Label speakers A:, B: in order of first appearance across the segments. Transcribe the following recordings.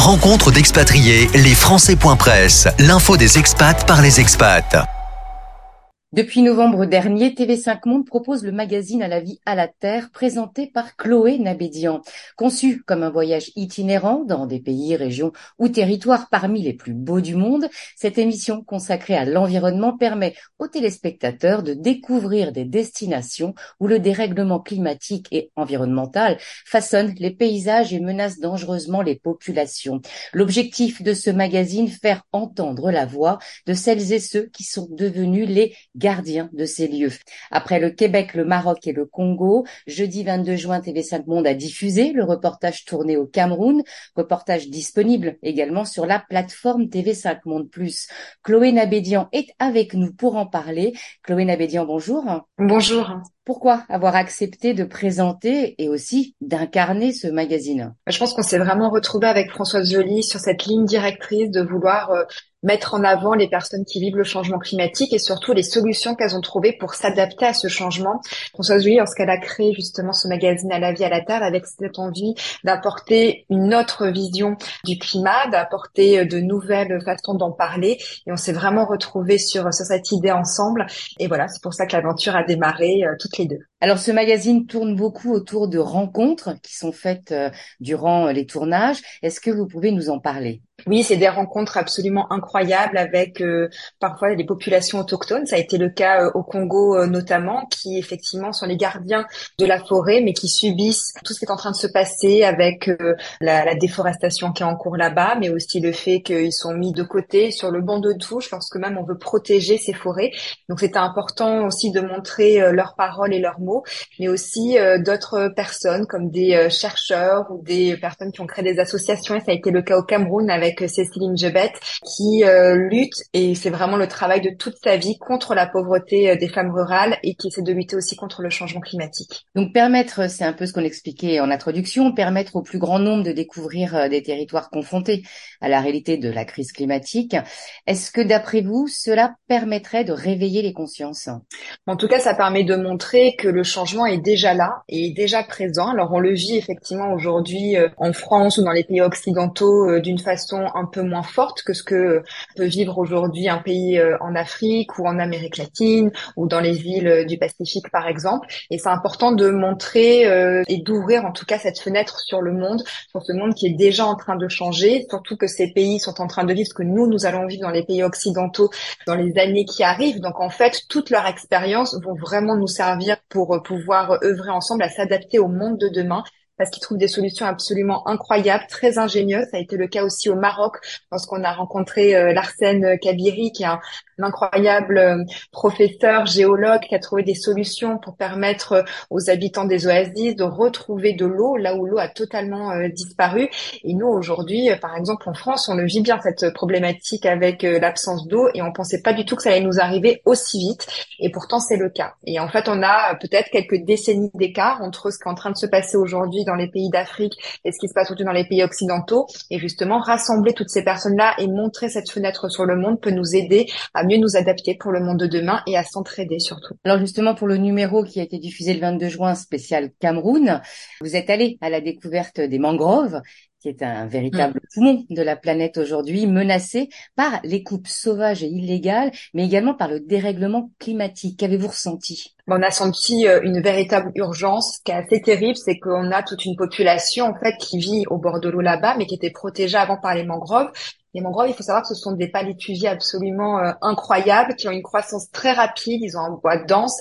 A: Rencontre d'expatriés, les Français.press, l'info des expats par les expats.
B: Depuis novembre dernier, TV5 Monde propose le magazine À la vie à la terre présenté par Chloé Nabédian. Conçu comme un voyage itinérant dans des pays, régions ou territoires parmi les plus beaux du monde, cette émission consacrée à l'environnement permet aux téléspectateurs de découvrir des destinations où le dérèglement climatique et environnemental façonne les paysages et menace dangereusement les populations. L'objectif de ce magazine, faire entendre la voix de celles et ceux qui sont devenus les gardien de ces lieux. Après le Québec, le Maroc et le Congo, jeudi 22 juin, TV5 Monde a diffusé le reportage tourné au Cameroun, reportage disponible également sur la plateforme TV5 Monde Plus. Chloé Nabédian est avec nous pour en parler. Chloé Nabédian, bonjour.
C: Bonjour.
B: Pourquoi avoir accepté de présenter et aussi d'incarner ce magazine?
C: Je pense qu'on s'est vraiment retrouvé avec Françoise Joly sur cette ligne directrice de vouloir euh, mettre en avant les personnes qui vivent le changement climatique et surtout les solutions qu'elles ont trouvées pour s'adapter à ce changement. Françoise Julie, lorsqu'elle a créé justement ce magazine à la vie à la terre avec cette envie d'apporter une autre vision du climat, d'apporter de nouvelles façons d'en parler et on s'est vraiment retrouvé sur, sur cette idée ensemble et voilà, c'est pour ça que l'aventure a démarré euh, toutes les deux.
B: Alors ce magazine tourne beaucoup autour de rencontres qui sont faites euh, durant les tournages. Est-ce que vous pouvez nous en parler?
C: Oui, c'est des rencontres absolument incroyables avec euh, parfois les populations autochtones. Ça a été le cas euh, au Congo euh, notamment, qui effectivement sont les gardiens de la forêt, mais qui subissent tout ce qui est en train de se passer avec la, la, déforestation qui est en cours là-bas, mais aussi le fait qu'ils sont mis de côté sur le banc de touche lorsque même on veut protéger ces forêts. Donc c'était important aussi de montrer leurs paroles et leurs mots, mais aussi d'autres personnes comme des chercheurs ou des personnes qui ont créé des associations. Et ça a été le cas au Cameroun avec avec Céciline Jebet qui euh, lutte et c'est vraiment le travail de toute sa vie contre la pauvreté euh, des femmes rurales et qui essaie de lutter aussi contre le changement climatique.
B: Donc permettre, c'est un peu ce qu'on expliquait en introduction, permettre au plus grand nombre de découvrir euh, des territoires confrontés à la réalité de la crise climatique. Est-ce que d'après vous, cela permettrait de réveiller les consciences?
C: En tout cas, ça permet de montrer que le changement est déjà là et est déjà présent. Alors on le vit effectivement aujourd'hui en France ou dans les pays occidentaux d'une façon un peu moins forte que ce que peut vivre aujourd'hui un pays euh, en Afrique ou en Amérique latine ou dans les îles euh, du Pacifique par exemple. Et c'est important de montrer euh, et d'ouvrir en tout cas cette fenêtre sur le monde, sur ce monde qui est déjà en train de changer, surtout que ces pays sont en train de vivre ce que nous, nous allons vivre dans les pays occidentaux dans les années qui arrivent. Donc en fait, toute leur expérience vont vraiment nous servir pour pouvoir œuvrer ensemble à s'adapter au monde de demain parce qu'ils trouvent des solutions absolument incroyables, très ingénieuses. Ça a été le cas aussi au Maroc lorsqu'on a rencontré euh, Larsen Kabiri, qui est un, incroyable euh, professeur géologue qui a trouvé des solutions pour permettre euh, aux habitants des oasis de retrouver de l'eau là où l'eau a totalement disparu. Et nous aujourd'hui, par exemple en France, on le vit bien cette problématique avec l'absence d'eau et on pensait pas du tout que ça allait nous arriver aussi vite. Et pourtant c'est le cas. Et en fait, on a peut-être quelques décennies d'écart entre ce qui est en train de se passer aujourd'hui dans les pays d'Afrique et ce qui se passe surtout dans les pays occidentaux. Et justement, rassembler toutes ces personnes-là et montrer cette fenêtre sur le monde peut nous aider à mieux nous adapter pour le monde de demain et à s'entraider surtout.
B: Alors justement, pour le numéro qui a été diffusé le 22 juin spécial Cameroun, vous êtes allé à la découverte des mangroves qui est un véritable mm. poumon de la planète aujourd'hui, menacé par les coupes sauvages et illégales, mais également par le dérèglement climatique. Qu'avez-vous ressenti?
C: On a senti euh, une véritable urgence. Ce qui est assez terrible, c'est qu'on a toute une population en fait qui vit au bord de l'eau là-bas, mais qui était protégée avant par les mangroves. Les mangroves, il faut savoir que ce sont des palétuviers absolument euh, incroyables, qui ont une croissance très rapide, ils ont un bois dense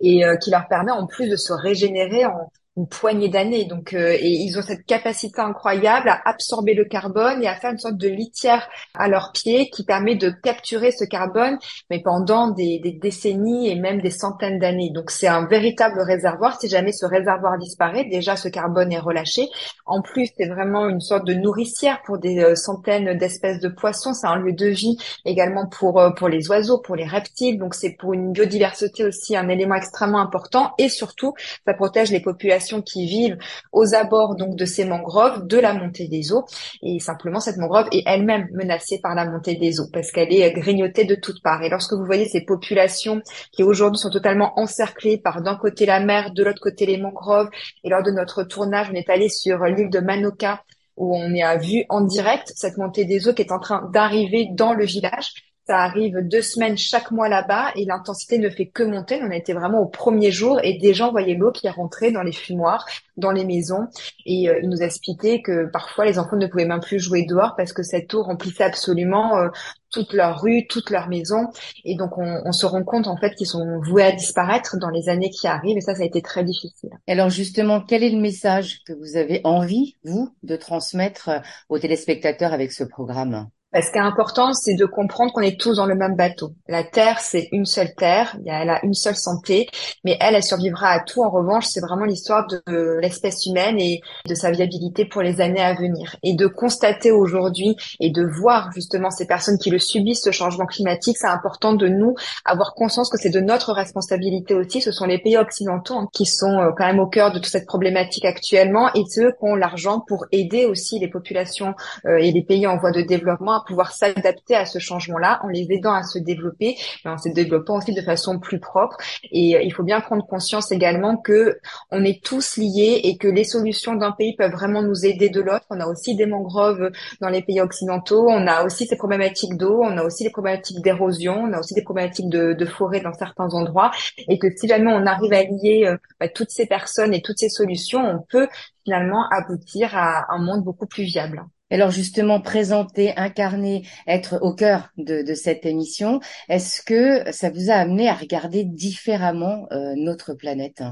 C: et euh, qui leur permet en plus de se régénérer en, une poignée d'années. Donc, euh, et ils ont cette capacité incroyable à absorber le carbone et à faire une sorte de litière à leurs pieds qui permet de capturer ce carbone, mais pendant des, des décennies et même des centaines d'années. Donc, c'est un véritable réservoir. Si jamais ce réservoir disparaît, déjà ce carbone est relâché. En plus, c'est vraiment une sorte de nourricière pour des euh, centaines d'espèces de poissons. C'est un lieu de vie également pour euh, pour les oiseaux, pour les reptiles. Donc, c'est pour une biodiversité aussi un élément extrêmement important. Et surtout, ça protège les populations qui vivent aux abords donc de ces mangroves de la montée des eaux et simplement cette mangrove est elle-même menacée par la montée des eaux parce qu'elle est grignotée de toutes parts et lorsque vous voyez ces populations qui aujourd'hui sont totalement encerclées par d'un côté la mer, de l'autre côté les mangroves et lors de notre tournage on est allé sur l'île de Manoka où on à vue en direct cette montée des eaux qui est en train d'arriver dans le village. Ça arrive deux semaines chaque mois là-bas et l'intensité ne fait que monter. On a été vraiment au premier jour et des gens voyaient l'eau qui est rentrée dans les fumoirs, dans les maisons. Et euh, il nous expliquait que parfois les enfants ne pouvaient même plus jouer dehors parce que cette eau remplissait absolument euh, toute leur rue, toute leur maison. Et donc on, on se rend compte en fait qu'ils sont voués à disparaître dans les années qui arrivent. Et ça, ça a été très difficile.
B: Alors justement, quel est le message que vous avez envie, vous, de transmettre euh, aux téléspectateurs avec ce programme?
C: Ce qui est important, c'est de comprendre qu'on est tous dans le même bateau. La Terre, c'est une seule Terre, elle a une seule santé, mais elle, elle survivra à tout. En revanche, c'est vraiment l'histoire de l'espèce humaine et de sa viabilité pour les années à venir. Et de constater aujourd'hui et de voir justement ces personnes qui le subissent, ce changement climatique, c'est important de nous avoir conscience que c'est de notre responsabilité aussi. Ce sont les pays occidentaux hein, qui sont euh, quand même au cœur de toute cette problématique actuellement et ceux qui ont l'argent pour aider aussi les populations euh, et les pays en voie de développement pouvoir s'adapter à ce changement-là en les aidant à se développer, mais en se développant aussi de façon plus propre. Et euh, il faut bien prendre conscience également que on est tous liés et que les solutions d'un pays peuvent vraiment nous aider de l'autre. On a aussi des mangroves dans les pays occidentaux, on a aussi ces problématiques d'eau, on a aussi des problématiques d'érosion, on a aussi des problématiques de, de forêt dans certains endroits, et que si jamais on arrive à lier euh, bah, toutes ces personnes et toutes ces solutions, on peut finalement aboutir à un monde beaucoup plus viable.
B: Alors justement, présenter, incarner, être au cœur de, cette émission, est-ce que ça vous a amené à regarder différemment euh, notre planète?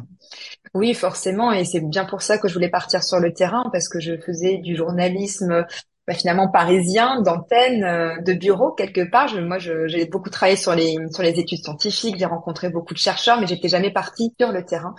C: Oui, forcément, et c'est bien pour ça que je voulais partir sur le terrain, parce que je faisais du journalisme bah, finalement parisien, d'antenne, euh, de bureau quelque part. Moi, j'ai beaucoup travaillé sur les sur les études scientifiques, j'ai rencontré beaucoup de chercheurs, mais j'étais jamais partie sur le terrain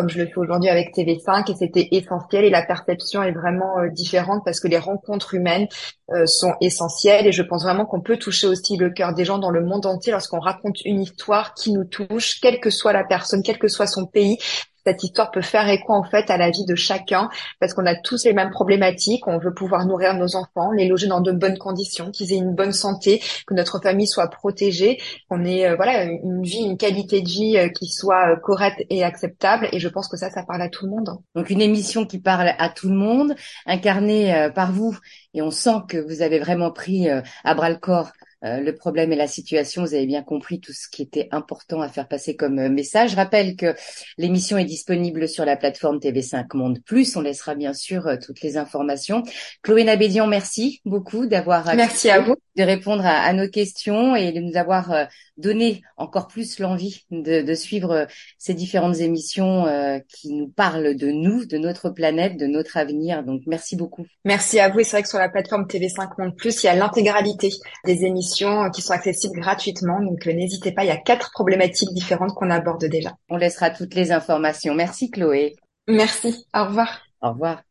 C: comme je le fais aujourd'hui avec TV5 et c'était essentiel et la perception est vraiment euh, différente parce que les rencontres humaines euh, sont essentielles et je pense vraiment qu'on peut toucher aussi le cœur des gens dans le monde entier lorsqu'on raconte une histoire qui nous touche, quelle que soit la personne, quel que soit son pays, cette histoire peut faire écho en fait à la vie de chacun parce qu'on a tous les mêmes problématiques. On veut pouvoir nourrir nos enfants, les loger dans de bonnes conditions, qu'ils aient une bonne santé, que notre famille soit protégée, qu'on ait euh, voilà une vie, une qualité de vie euh, qui soit euh, correcte et acceptable. Et je pense que ça, ça parle à tout le monde.
B: Donc une émission qui parle à tout le monde, incarnée par vous, et on sent que vous avez vraiment pris à bras le corps euh, le problème et la situation. Vous avez bien compris tout ce qui était important à faire passer comme euh, message. Je rappelle que l'émission est disponible sur la plateforme TV5 Monde Plus. On laissera bien sûr euh, toutes les informations. Chloé Nabédian, merci beaucoup d'avoir
C: merci à vous
B: de répondre à, nos questions et de nous avoir donné encore plus l'envie de, de, suivre ces différentes émissions qui nous parlent de nous, de notre planète, de notre avenir. Donc merci beaucoup.
C: Merci à vous. Et c'est vrai que sur la plateforme TV5 Monde Plus, il y a l'intégralité des émissions qui sont accessibles gratuitement. Donc euh, n'hésitez pas, il y a quatre problématiques différentes qu'on aborde déjà.
B: On laissera toutes les informations. Merci Chloé.
C: Merci. Au revoir.
B: Au revoir.